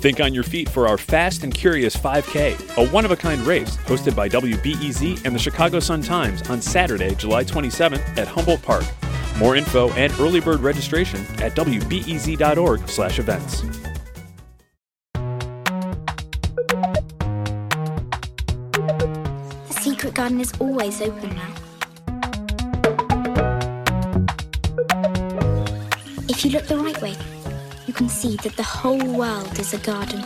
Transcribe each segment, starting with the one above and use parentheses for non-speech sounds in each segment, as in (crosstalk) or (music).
Think on your feet for our Fast and Curious 5K, a one of a kind race hosted by WBEZ and the Chicago Sun Times on Saturday, July 27th at Humboldt Park. More info and early bird registration at wbez.org/events. The secret garden is always open now. If you look the right way, you can see that the whole world is a garden.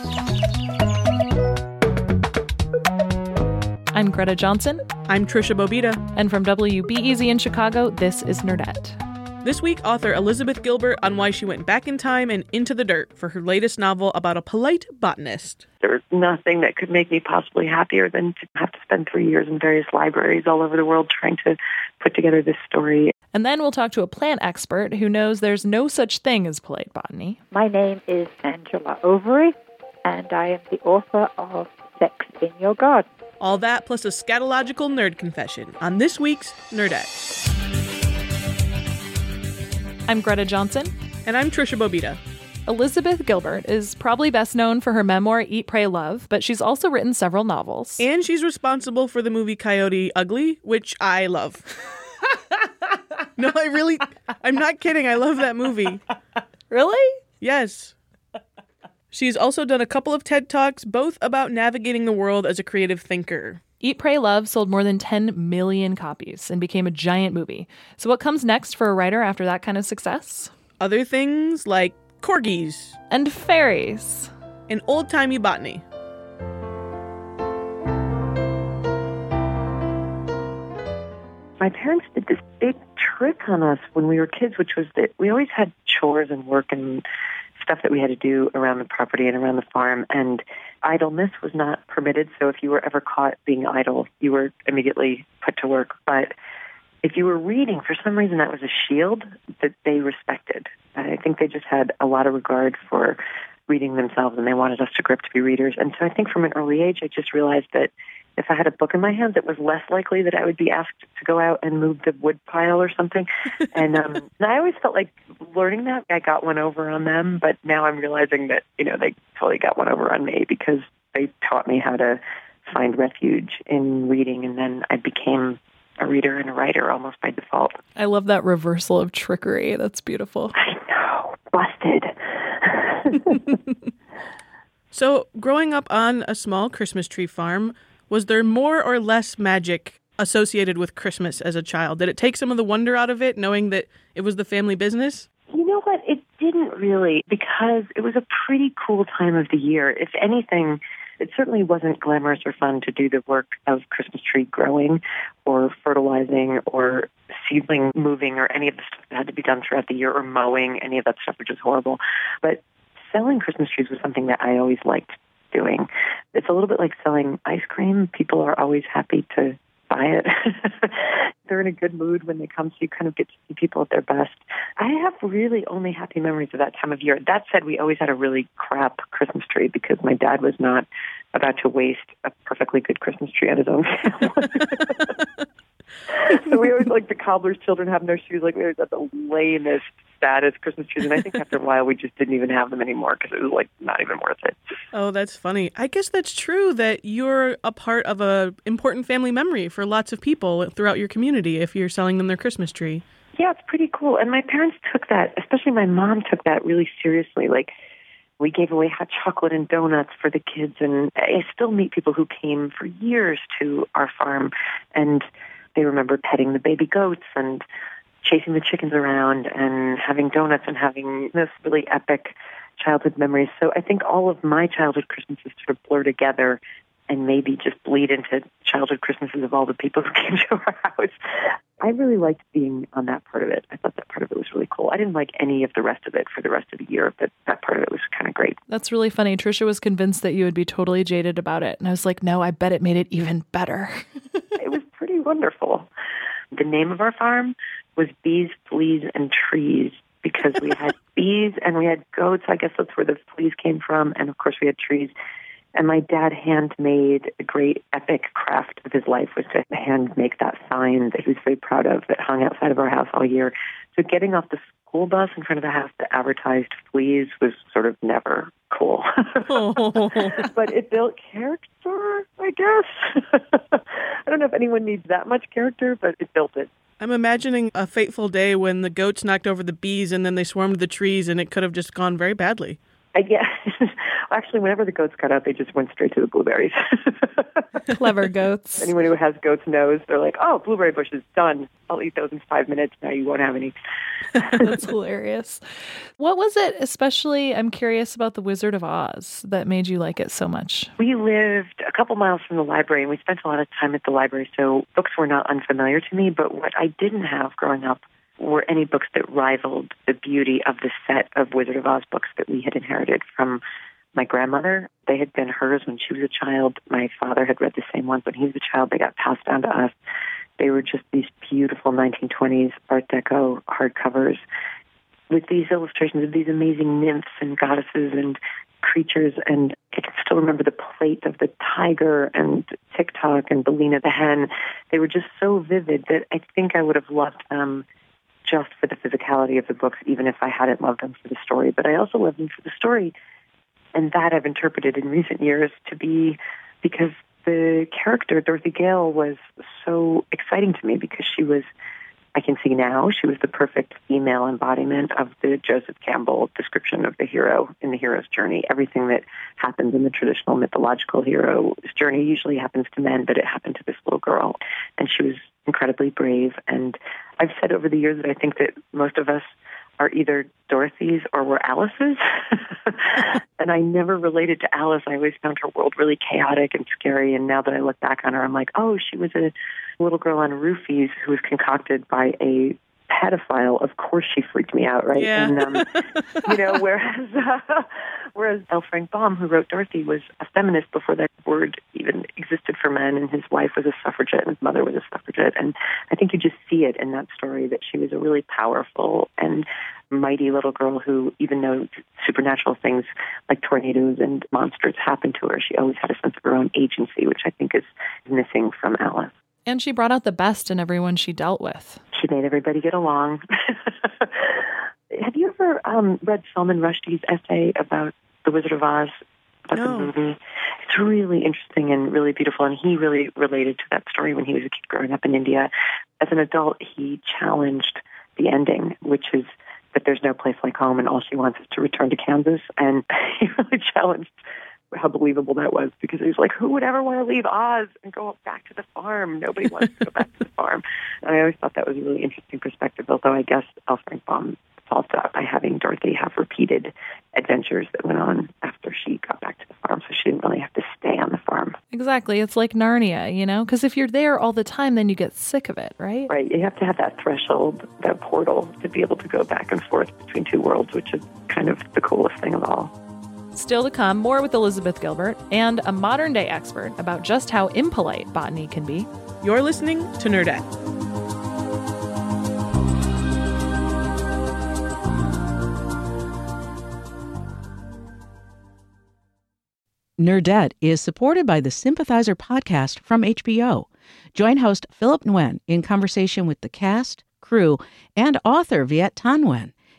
I'm Greta Johnson. I'm Tricia Bobeda. And from WBEZ in Chicago, this is Nerdette. This week, author Elizabeth Gilbert on why she went back in time and into the dirt for her latest novel about a polite botanist. There was nothing that could make me possibly happier than to have to spend three years in various libraries all over the world trying to put together this story. And then we'll talk to a plant expert who knows there's no such thing as polite botany. My name is Angela Overy, and I am the author of Sex in Your Garden. All that plus a scatological nerd confession on this week's Nerdette. I'm Greta Johnson. And I'm Tricia Bobeda. Elizabeth Gilbert is probably best known for her memoir Eat, Pray, Love, but she's also written several novels. And she's responsible for the movie Coyote Ugly, which I love. (laughs) no, I really, I'm not kidding. I love that movie. Really? Yes. She's also done a couple of TED Talks, both about navigating the world as a creative thinker. Eat, Pray, Love sold more than 10 million copies and became a giant movie. So, what comes next for a writer after that kind of success? Other things like corgis, and fairies, and old timey botany. My parents did this big trick on us when we were kids, which was that we always had chores and work and stuff that we had to do around the property and around the farm. And idleness was not permitted. So if you were ever caught being idle, you were immediately put to work. But if you were reading, for some reason, that was a shield that they respected. I think they just had a lot of regard for reading themselves and they wanted us to grow up to be readers. And so I think from an early age, I just realized that if I had a book in my hands, it was less likely that I would be asked to go out and move the wood pile or something. (laughs) and, um, and I always felt like learning that I got one over on them, but now I'm realizing that you know they totally got one over on me because they taught me how to find refuge in reading, and then I became a reader and a writer almost by default. I love that reversal of trickery. That's beautiful. I know, busted. (laughs) (laughs) so, growing up on a small Christmas tree farm was there more or less magic associated with Christmas as a child? Did it take some of the wonder out of it, knowing that it was the family business? You know what? It didn't really, because it was a pretty cool time of the year. If anything, it certainly wasn't glamorous or fun to do the work of Christmas tree growing or fertilizing or seedling moving or any of the stuff that had to be done throughout the year or mowing, any of that stuff, which is horrible. But selling Christmas trees was something that I always liked doing. It's a little bit like selling ice cream. People are always happy to buy it. (laughs) They're in a good mood when they come, so you kind of get to see people at their best. I have really only happy memories of that time of year. That said, we always had a really crap Christmas tree because my dad was not about to waste a perfectly good Christmas tree at his own family. (laughs) (laughs) (laughs) so we always like the cobbler's children having their shoes. Like we always had the lamest saddest Christmas trees. And I think after a while, we just didn't even have them anymore because it was like not even worth it. Oh, that's funny. I guess that's true that you're a part of a important family memory for lots of people throughout your community if you're selling them their Christmas tree. Yeah, it's pretty cool. And my parents took that, especially my mom took that really seriously. Like, we gave away hot chocolate and donuts for the kids. And I still meet people who came for years to our farm and they remember petting the baby goats and chasing the chickens around and having donuts and having this really epic childhood memories. So I think all of my childhood Christmases sort of blur together and maybe just bleed into childhood Christmases of all the people who (laughs) came to our house. I really liked being on that part of it. I thought that part of it was really cool. I didn't like any of the rest of it for the rest of the year, but that part of it was kind of great. That's really funny. Tricia was convinced that you would be totally jaded about it. And I was like, no, I bet it made it even better. (laughs) it was wonderful. The name of our farm was Bees, Fleas, and Trees because we had (laughs) bees and we had goats. I guess that's where the fleas came from. And of course, we had trees. And my dad handmade a great epic craft of his life was to hand make that sign that he was very proud of that hung outside of our house all year. So getting off the school bus in front of the house that advertised fleas was sort of never cool. Oh. (laughs) but it built character, I guess. (laughs) I don't know if anyone needs that much character, but it built it. I'm imagining a fateful day when the goats knocked over the bees and then they swarmed the trees and it could have just gone very badly. I guess. (laughs) Actually, whenever the goats got out, they just went straight to the blueberries. (laughs) Clever goats. Anyone who has goats knows they're like, oh, blueberry bushes, done. I'll eat those in five minutes. Now you won't have any. (laughs) That's hilarious. What was it, especially? I'm curious about The Wizard of Oz that made you like it so much. We lived a couple miles from the library and we spent a lot of time at the library, so books were not unfamiliar to me. But what I didn't have growing up were any books that rivaled the beauty of the set of Wizard of Oz books that we had inherited from my grandmother. They had been hers when she was a child. My father had read the same ones when he was a child. They got passed down to us. They were just these beautiful 1920s Art Deco hardcovers with these illustrations of these amazing nymphs and goddesses and creatures. And I can still remember the plate of the tiger and Tik-Tok and Billina the hen. They were just so vivid that I think I would have loved them just for the physicality of the books, even if I hadn't loved them for the story. But I also loved them for the story. And that I've interpreted in recent years to be because the character, Dorothy Gale, was so exciting to me because she was, I can see now, she was the perfect female embodiment of the Joseph Campbell description of the hero in the hero's journey. Everything that happens in the traditional mythological hero's journey usually happens to men, but it happened to this little girl. And she was incredibly brave. And I've said over the years that I think that most of us are either Dorothy's or we're Alice's. (laughs) and I never related to Alice. I always found her world really chaotic and scary. And now that I look back on her, I'm like, oh, she was a little girl on roofies who was concocted by a pedophile, of course she freaked me out, right? Yeah. And um, (laughs) you know, whereas uh, whereas L. Frank Baum, who wrote Dorothy, was a feminist before that word even existed for men, and his wife was a suffragette, and his mother was a suffragette, and I think you just see it in that story that she was a really powerful and mighty little girl who, even though supernatural things like tornadoes and monsters happened to her, she always had a sense of her own agency, which I think is missing from Alice. And she brought out the best in everyone she dealt with. She made everybody get along. (laughs) Have you ever um, read Salman Rushdie's essay about The Wizard of Oz, about No. the movie? It's really interesting and really beautiful, and he really related to that story when he was a kid growing up in India. As an adult, he challenged the ending, which is that there's no place like home, and all she wants is to return to Kansas. And (laughs) he really challenged how believable that was because he was like, who would ever want to leave Oz and go back to the farm? Nobody wants to go back to the farm. (laughs) And I always thought that was a really interesting perspective, although I guess L. Frank Baum solved that by having Dorothy have repeated adventures that went on after she got back to the farm, so she didn't really have to stay on the farm. Exactly. It's like Narnia, you know? Because if you're there all the time, then you get sick of it, right? Right, you have to have that threshold, that portal, to be able to go back and forth between two worlds, which is kind of the coolest thing of all. Still to come, more with Elizabeth Gilbert and a modern day expert about just how impolite botany can be. You're listening to Nerdette. Nerdette is supported by the Sympathizer podcast from HBO. Join host Philip Nguyen in conversation with the cast, crew, and author Viet Thanh Nguyen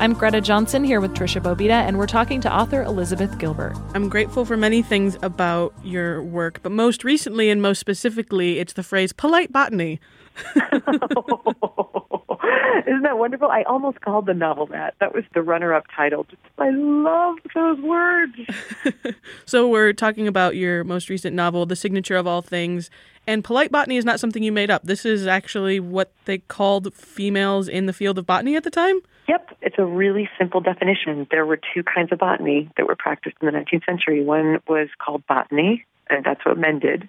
I'm Greta Johnson here with Tricia Bobeda, and we're talking to author Elizabeth Gilbert. I'm grateful for many things about your work, but most recently and most specifically, it's the phrase polite botany. (laughs) Isn't that wonderful? I almost called the novel that. That was the runner-up title. Just, I love those words. (laughs) So we're talking about your most recent novel, The Signature of All Things. And polite botany is not something you made up. This is actually what they called females in the field of botany at the time. Yep, it's a really simple definition. There were two kinds of botany that were practiced in the 19th century. One was called botany, and that's what men did,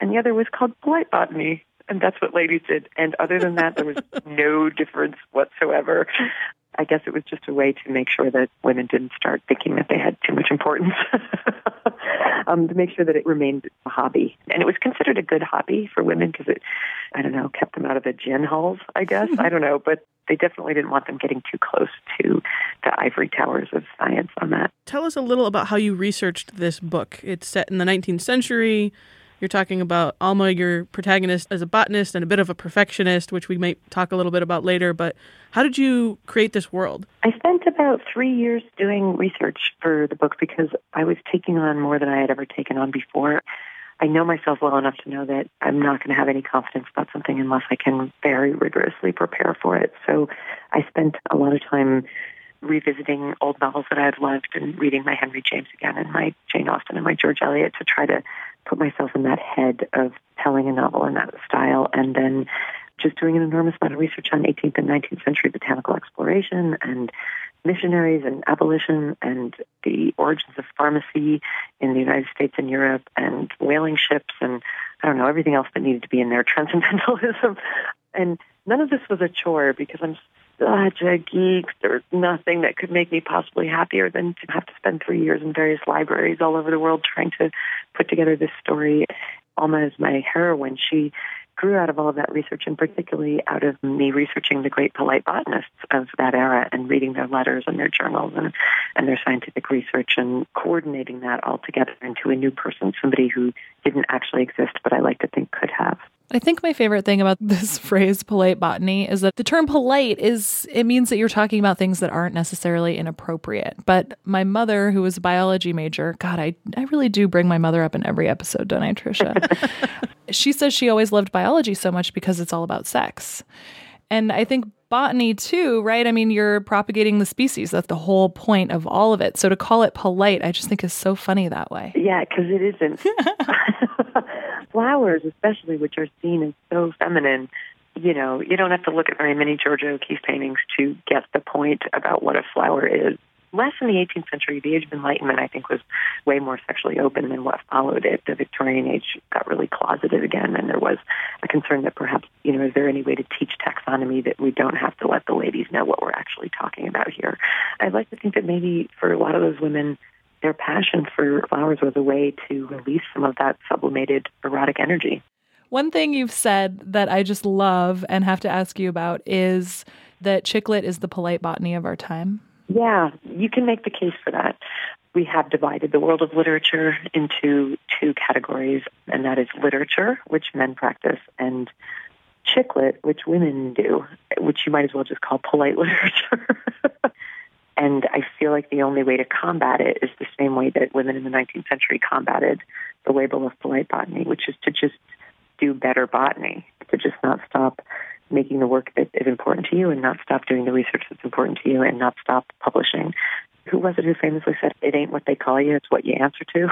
and the other was called polite botany, and that's what ladies did. And other than that, there was (laughs) no difference whatsoever. I guess it was just a way to make sure that women didn't start thinking that they had too much importance. (laughs) um, to make sure that it remained a hobby. And it was considered a good hobby for women because it, I don't know, kept them out of the gin halls, I guess. (laughs) I don't know. But they definitely didn't want them getting too close to the ivory towers of science on that. Tell us a little about how you researched this book. It's set in the 19th century. You're talking about Alma, your protagonist, as a botanist and a bit of a perfectionist, which we might talk a little bit about later. But how did you create this world? I spent about three years doing research for the book because I was taking on more than I had ever taken on before. I know myself well enough to know that I'm not going to have any confidence about something unless I can very rigorously prepare for it. So I spent a lot of time revisiting old novels that I had loved and reading my Henry James again and my Jane Austen and my George Eliot to try to put myself in that head of telling a novel in that style and then just doing an enormous amount of research on 18th and 19th century botanical exploration and missionaries and abolition and the origins of pharmacy in the United States and Europe and whaling ships and I don't know, everything else that needed to be in there, (laughs) transcendentalism. And none of this was a chore because I'm such a geek. There's nothing that could make me possibly happier than to have to spend three years in various libraries all over the world trying to put together this story. Alma is my heroine. She grew out of all of that research and particularly out of me researching the great polite botanists of that era and reading their letters and their journals and, and their scientific research and coordinating that all together into a new person, somebody who didn't actually exist but I like to think could have. I think my favorite thing about (laughs) this phrase polite botany is that the term polite is it means that you're talking about things that aren't necessarily inappropriate. But my mother, who was a biology major, God, I I really do bring my mother up in every episode, don't I, Tricia? (laughs) she says she always loved biology so much because it's all about sex. And I think botany too, right? I mean, you're propagating the species. That's the whole point of all of it. So to call it polite, I just think is so funny that way. Yeah, because it isn't. (laughs) Flowers, especially, which are seen as so feminine, you know, you don't have to look at very many Georgia O'Keeffe paintings to get the point about what a flower is less in the 18th century. The Age of Enlightenment, I think, was way more sexually open than what followed it. The Victorian age got really closeted again, and there was a concern that perhaps, you know, is there any way to teach taxonomy that we don't have to let the ladies know what we're actually talking about here? I'd like to think that maybe for a lot of those women, their passion for flowers was a way to release some of that sublimated erotic energy. One thing you've said that I just love and have to ask you about is that chick lit is the polite botany of our time. Yeah, you can make the case for that. We have divided the world of literature into two categories, and that is literature, which men practice, and chick lit, which women do, which you might as well just call polite (laughs) literature. Feel like the only way to combat it is the same way that women in the 19th century combated the label of polite botany, which is to just do better botany, to just not stop making the work that is important to you and not stop doing the research that's important to you and not stop publishing. Who was it who famously said, it ain't what they call you, it's what you answer to?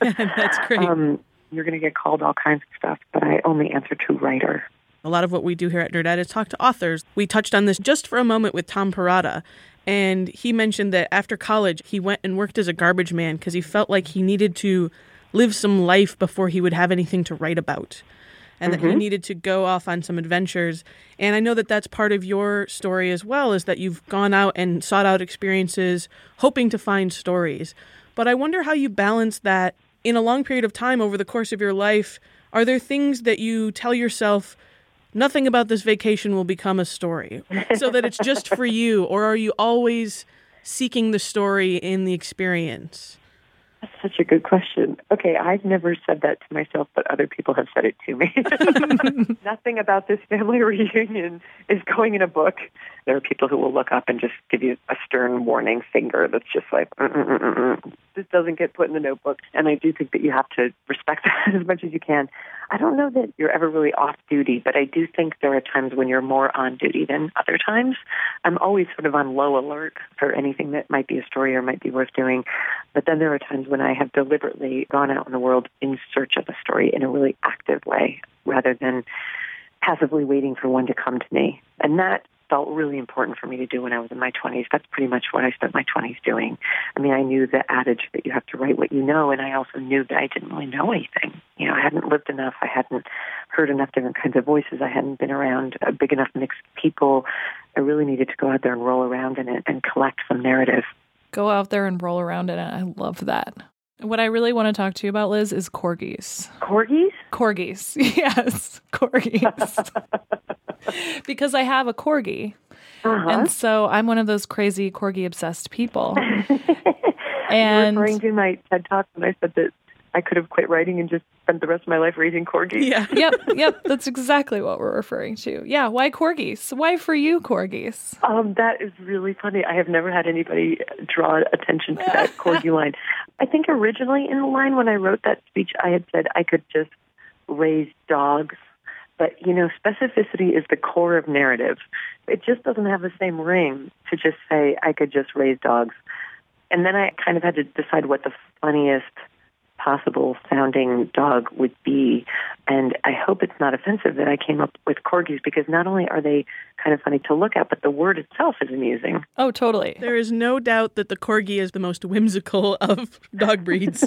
(laughs) yeah, that's great. Um, you're going to get called all kinds of stuff, but I only answer to writer. A lot of what we do here at Nerdette is talk to authors. We touched on this just for a moment with Tom Perrotta, and he mentioned that after college, he went and worked as a garbage man because he felt like he needed to live some life before he would have anything to write about and mm-hmm. that he needed to go off on some adventures. And I know that that's part of your story as well, is that you've gone out and sought out experiences, hoping to find stories. But I wonder how you balance that in a long period of time over the course of your life. Are there things that you tell yourself, nothing about this vacation will become a story, so that it's just for (laughs) you? Or are you always seeking the story in the experience? That's such a good question. Okay, I've never said that to myself, but other people have said it to me. (laughs) Nothing about this family (laughs) reunion is going in a book. There are people who will look up and just give you a stern warning finger that's just like, Mm-mm-mm-mm. This doesn't get put in the notebook. And I do think that you have to respect (laughs) that as much as you can. I don't know that you're ever really off duty, but I do think there are times when you're more on duty than other times. I'm always sort of on low alert for anything that might be a story or might be worth doing. But then there are times when I have deliberately gone out in the world in search of a story in a really active way rather than passively waiting for one to come to me. And that felt really important for me to do when I was in my 20s. That's pretty much what I spent my 20s doing. I mean, I knew the adage that you have to write what you know, and I also knew that I didn't really know anything. You know, I hadn't lived enough. I hadn't heard enough different kinds of voices. I hadn't been around a big enough mix of people. I really needed to go out there and roll around in it and collect some narrative. Go out there and roll around in it. I love that. What I really want to talk to you about, Liz, is corgis. Corgis? Corgis. (laughs) Yes, corgis. (laughs) (laughs) because I have a corgi. Uh-huh. And so I'm one of those crazy corgi obsessed people. (laughs) And referring to my TED talk when I said that I could have quit writing and just spent the rest of my life raising corgis. Yeah. (laughs) yep, yep, that's exactly what we're referring to. Yeah, why corgis? Why for you corgis? Um, that is really funny. I have never had anybody draw attention to that corgi line. I think originally in the line when I wrote that speech, I had said I could just raise dogs. But, you know, specificity is the core of narrative. It just doesn't have the same ring to just say I could just raise dogs. And then I kind of had to decide what the funniest possible sounding dog would be. And I hope it's not offensive that I came up with corgis because not only are they kind of funny to look at, but the word itself is amusing. Oh, totally. There is no doubt that the corgi is the most whimsical of dog (laughs) breeds.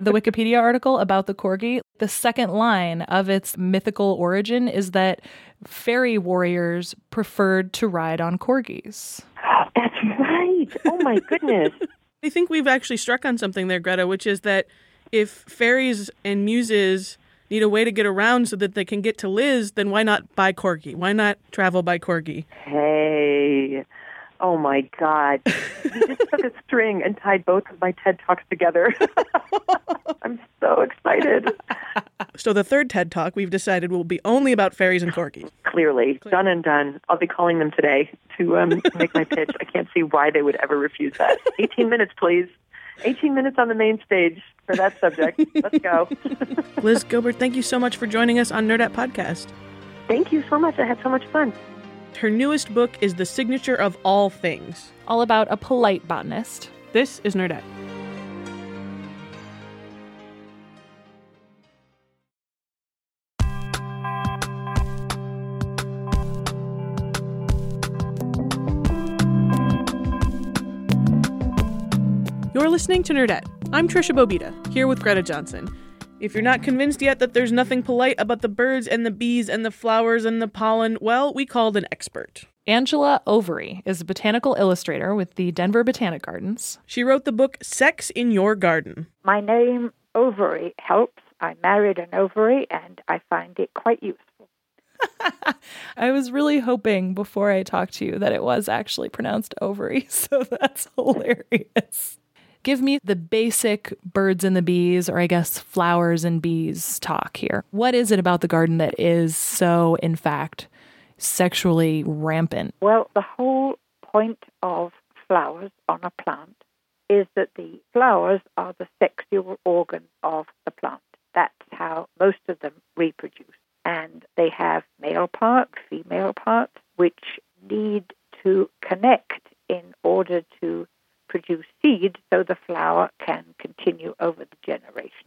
the Wikipedia article about the corgi, the second line of its mythical origin is that fairy warriors preferred to ride on corgis. (gasps) That's right. Oh my goodness. (laughs) I think we've actually struck on something there, Greta, which is that if fairies and muses need a way to get around so that they can get to Liz, then why not by corgi? Why not travel by corgi? Hey. Oh my God. You just took a string and tied both of my TED Talks together. (laughs) I'm so excited. So the third TED Talk we've decided will be only about fairies and corgis. Clearly, done and done. I'll be calling them today to um, make my pitch. I can't see why they would ever refuse that. 18 minutes, please. 18 minutes on the main stage for that subject. Let's go. (laughs) Liz Gilbert, thank you so much for joining us on Nerdette Podcast. Thank you so much. I had so much fun. Her newest book is The Signature of All Things. All about a polite botanist. This is Nerdette. You're listening to Nerdette. I'm Tricia Bobeda, here with Greta Johnson. If you're not convinced yet that there's nothing polite about the birds and the bees and the flowers and the pollen, well, we called an expert. Angela Overy is a botanical illustrator with the Denver Botanic Gardens. She wrote the book Sex in Your Garden. My name, Ovary, helps. I married an ovary and I find it quite useful. (laughs) I was really hoping before I talked to you that it was actually pronounced ovary, (laughs) so that's hilarious. Give me the basic birds and the bees, or I guess flowers and bees talk here. What is it about the garden that is so, in fact, sexually rampant? Well, the whole point of flowers on a plant is that the flowers are the sexual organ of the plant. That's how most of them reproduce. And they have male parts, female parts, which need to connect in order to produce seed so the flower can continue over the generation.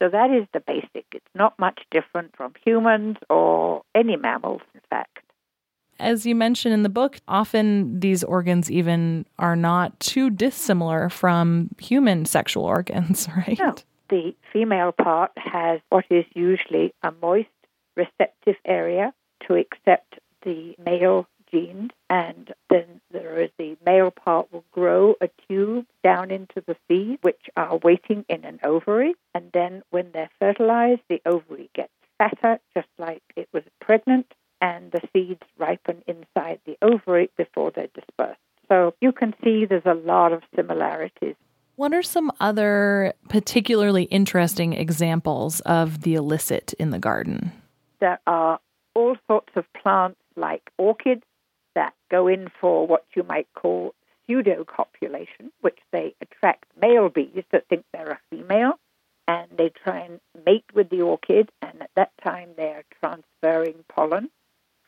So that is the basic. It's not much different from humans or any mammals, in fact. As you mentioned in the book, often these organs even are not too dissimilar from human sexual (laughs) organs, right? No. The female part has what is usually a moist receptive area to accept the male genes, and then there is the male part will grow a tube down into the seed, which are waiting in an ovary, and then when they're fertilized, the ovary gets fatter, just like it was pregnant, and the seeds ripen inside the ovary before they're dispersed. So you can see there's a lot of similarities. What are some other particularly interesting examples of the illicit in the garden? There are all sorts of plants like orchids that go in for what you might call pseudo copulation, which they attract male bees that think they're a female, and they try and mate with the orchid, and at that time they're transferring pollen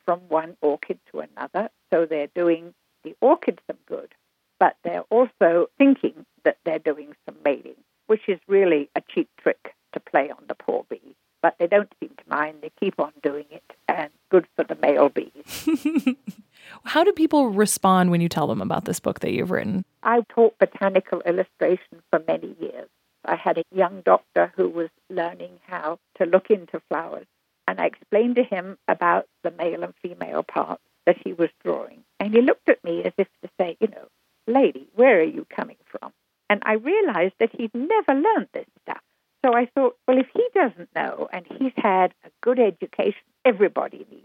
from one orchid to another. So they're doing the orchid some good, but they're also thinking that they're doing some mating, which is really a cheap trick to play on the poor bee. But they don't seem to mind. They keep on doing it, and good for the male bees. (laughs) How do people respond when you tell them about this book that you've written? I taught botanical illustration for many years. I had a young doctor who was learning how to look into flowers, and I explained to him about the male and female parts that he was drawing. And he looked at me as if to say, you know, lady, where are you coming from? And I realized that he'd never learned this stuff. So I thought, well, if he doesn't know and he's had a good education, everybody needs.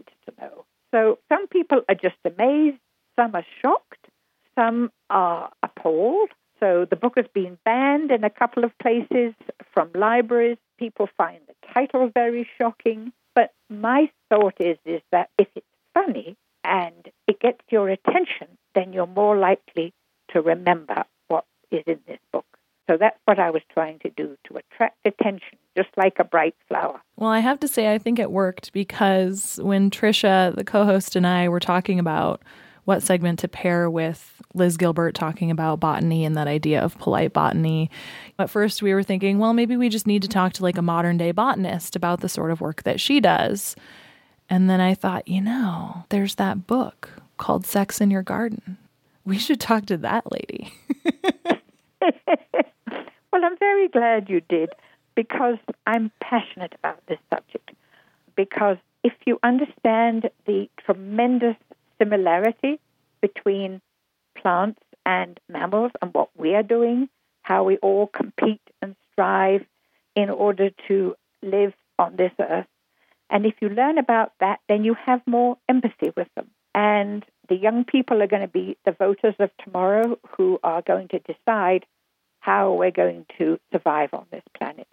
So some people are just amazed, some are shocked, some are appalled. So the book has been banned in a couple of places from libraries. People find the title very shocking. But my thought is, is that if it's funny and it gets your attention, then you're more likely to remember what is in this book. So that's what I was trying to do to attract attention, just like a bright flower. Well, I have to say, I think it worked because when Tricia, the co host, and I were talking about what segment to pair with Liz Gilbert talking about botany and that idea of polite botany. At first, we were thinking, well, maybe we just need to talk to like a modern day botanist about the sort of work that she does. And then I thought, you know, there's that book called Sex in Your Garden. We should talk to that lady. (laughs) (laughs) well, I'm very glad you did because I'm passionate about this subject. Because if you understand the tremendous similarity between plants and mammals and what we are doing, how we all compete and strive in order to live on this earth. And if you learn about that, then you have more empathy with them. And the young people are going to be the voters of tomorrow who are going to decide how we're going to survive on this planet.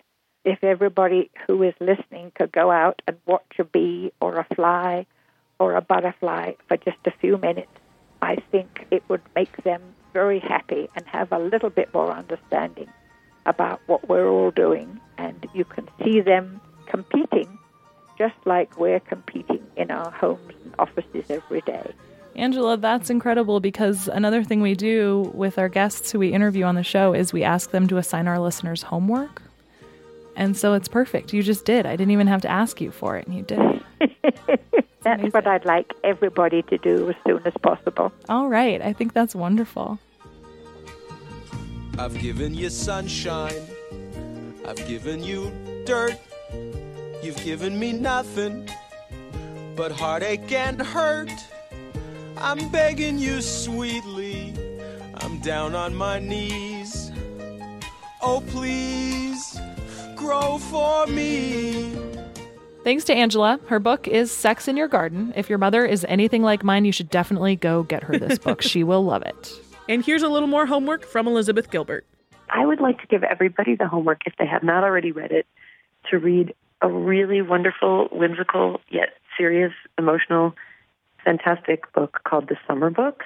If everybody who is listening could go out and watch a bee or a fly or a butterfly for just a few minutes, I think it would make them very happy and have a little bit more understanding about what we're all doing. And you can see them competing just like we're competing in our homes and offices every day. Angela, that's incredible because another thing we do with our guests who we interview on the show is we ask them to assign our listeners homework. And so it's perfect. You just did. I didn't even have to ask you for it, and you did (laughs) that's amazing. what I'd like everybody to do as soon as possible. All right. I think that's wonderful. I've given you sunshine. I've given you dirt. You've given me nothing but heartache and hurt. I'm begging you sweetly. I'm down on my knees. Oh, please grow for me. Thanks to Angela. Her book is Sex in Your Garden. If your mother is anything like mine, you should definitely go get her this book. (laughs) she will love it. And here's a little more homework from Elizabeth Gilbert. I would like to give everybody the homework, if they have not already read it, to read a really wonderful, whimsical, yet serious, emotional fantastic book called The Summer Book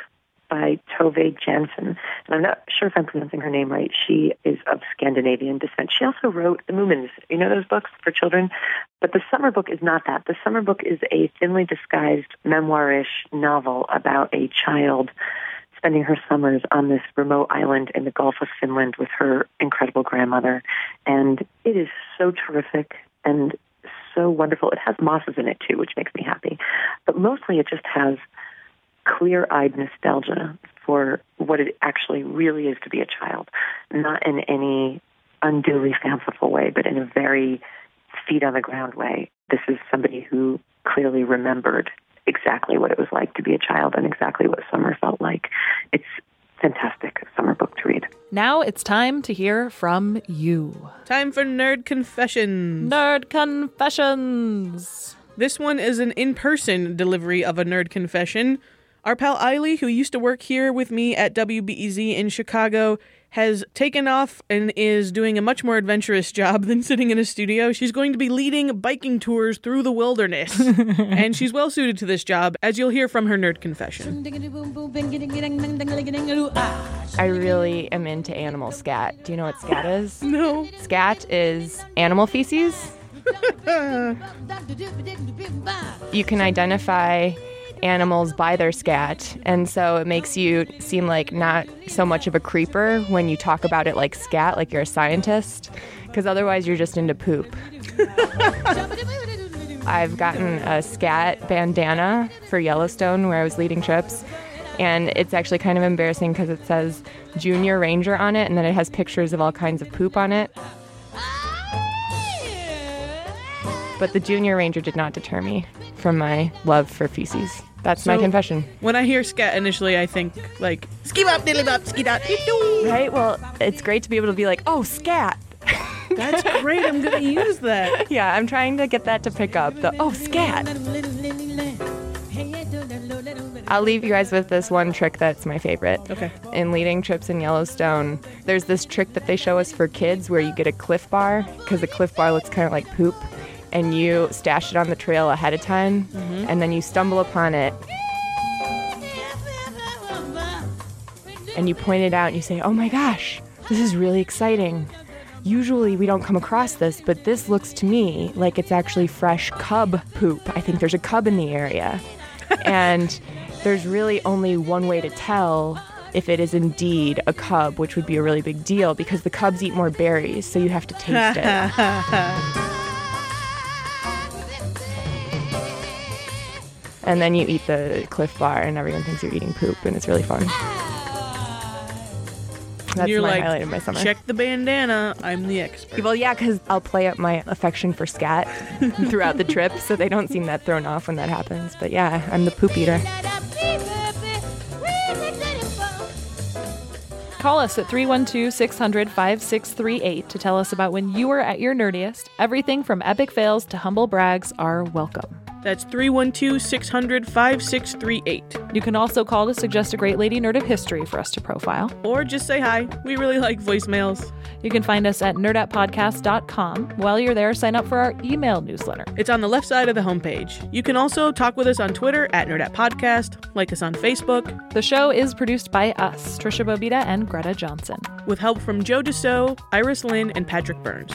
by Tove Jansson. And I'm not sure if I'm pronouncing her name right. She is of Scandinavian descent. She also wrote The Moomins. You know those books for children? But The Summer Book is not that. The Summer Book is a thinly disguised memoirish novel about a child spending her summers on this remote island in the Gulf of Finland with her incredible grandmother. And it is so terrific and so wonderful. It has mosses in it too, which makes me happy. But mostly it just has clear-eyed nostalgia for what it actually really is to be a child, not in any unduly fanciful way, but in a very feet on the ground way. This is somebody who clearly remembered exactly what it was like to be a child and exactly what summer felt like. It's fantastic summer book to read. Now it's time to hear from you. Time for Nerd Confessions. Nerd Confessions. This one is an in person delivery of a nerd confession. Our pal Eiley, who used to work here with me at WBEZ in Chicago, has taken off and is doing a much more adventurous (laughs) job than sitting in a studio. She's going to be leading biking tours through the wilderness, (laughs) and she's well suited to this job, as you'll hear from her nerd confession. I really am into animal scat. Do you know what scat is? No. Scat is animal feces. (laughs) you can identify animals by their scat. And so it makes you seem like not so much of a creeper when you talk about it like scat, like you're a scientist, because otherwise you're just into poop. (laughs) I've gotten a scat bandana for Yellowstone where I was leading trips. And it's actually kind of embarrassing because it says Junior Ranger on it and then it has pictures of all kinds of poop on it. But the Junior Ranger did not deter me from my love for feces. That's my confession. When I hear scat initially, I think like ski bop diddly bop ski dot. Right? Well, it's great to be able to be like, oh, scat. (laughs) That's great. I'm gonna use that. Yeah, I'm trying to get that to pick up the, oh, scat. I'll leave you guys with this one trick that's my favorite. Okay. In leading trips in Yellowstone, there's this trick that they show us for kids where you get a Clif bar because the Clif bar looks kind of like poop and you stash it on the trail ahead of time mm-hmm. and then you stumble upon it and you point it out and you say, oh my gosh, this is really exciting. Usually we don't come across this, but this looks to me like it's actually fresh cub poop. I think there's a cub in the area. (laughs) and there's really only one way to tell if it is indeed a cub, which would be a really big deal because the cubs eat more berries, so you have to taste it. (laughs) and then you eat the Clif bar, and everyone thinks you're eating poop, and it's really fun. That's You're my like, highlight of my summer. check the bandana. I'm the expert. Well, yeah, because I'll play up my affection for scat (laughs) throughout the trip, so they don't seem that thrown off when that happens. But yeah, I'm the poop eater. Call us at 312 600 5638 to tell us about when you were at your nerdiest. Everything from epic fails to humble brags are welcome. That's 312 600 5638. You can also call to suggest a great lady nerd of history for us to profile. Or just say hi. We really like voicemails. You can find us at nerdettepodcast.com. While you're there, sign up for our email newsletter. It's on the left side of the homepage. You can also talk with us on Twitter at Nerdette Podcast, like us on Facebook, The show is produced by us, Tricia Bobeda and Greta Johnson. with help from Joe Deso, Iris Lynn, and Patrick Burns.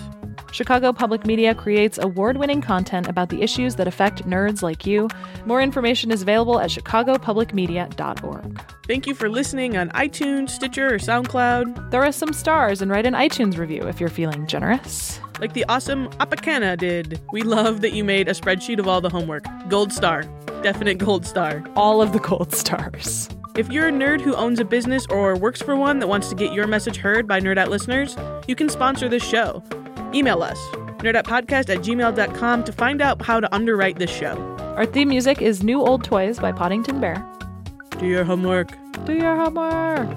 Chicago Public Media creates award winning content about the issues that affect nerds like you. More information is available at chicagopublicmedia.org. Thank you for listening on iTunes, Stitcher, or SoundCloud, Throw us some stars and write an iTunes review if you're feeling generous. like the awesome Apakana did. We love that you made a spreadsheet of all the homework. Gold star. Definite gold star. All of the gold stars. If you're a nerd who owns a business or works for one that wants to get your message heard by Nerdette listeners, you can sponsor this show. Email us, nerdettepodcast at gmail.com, to find out how to underwrite this show. Our theme music is New Old Toys by Poddington Bear. Do your homework. Do your homework.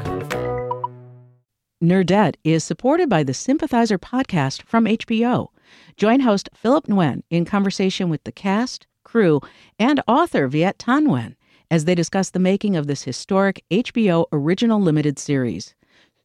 Nerdette is supported by the Sympathizer podcast from HBO. Join host Philip Nguyen in conversation with the cast, crew, and author Viet Thanh Nguyen as they discuss the making of this historic HBO original limited series.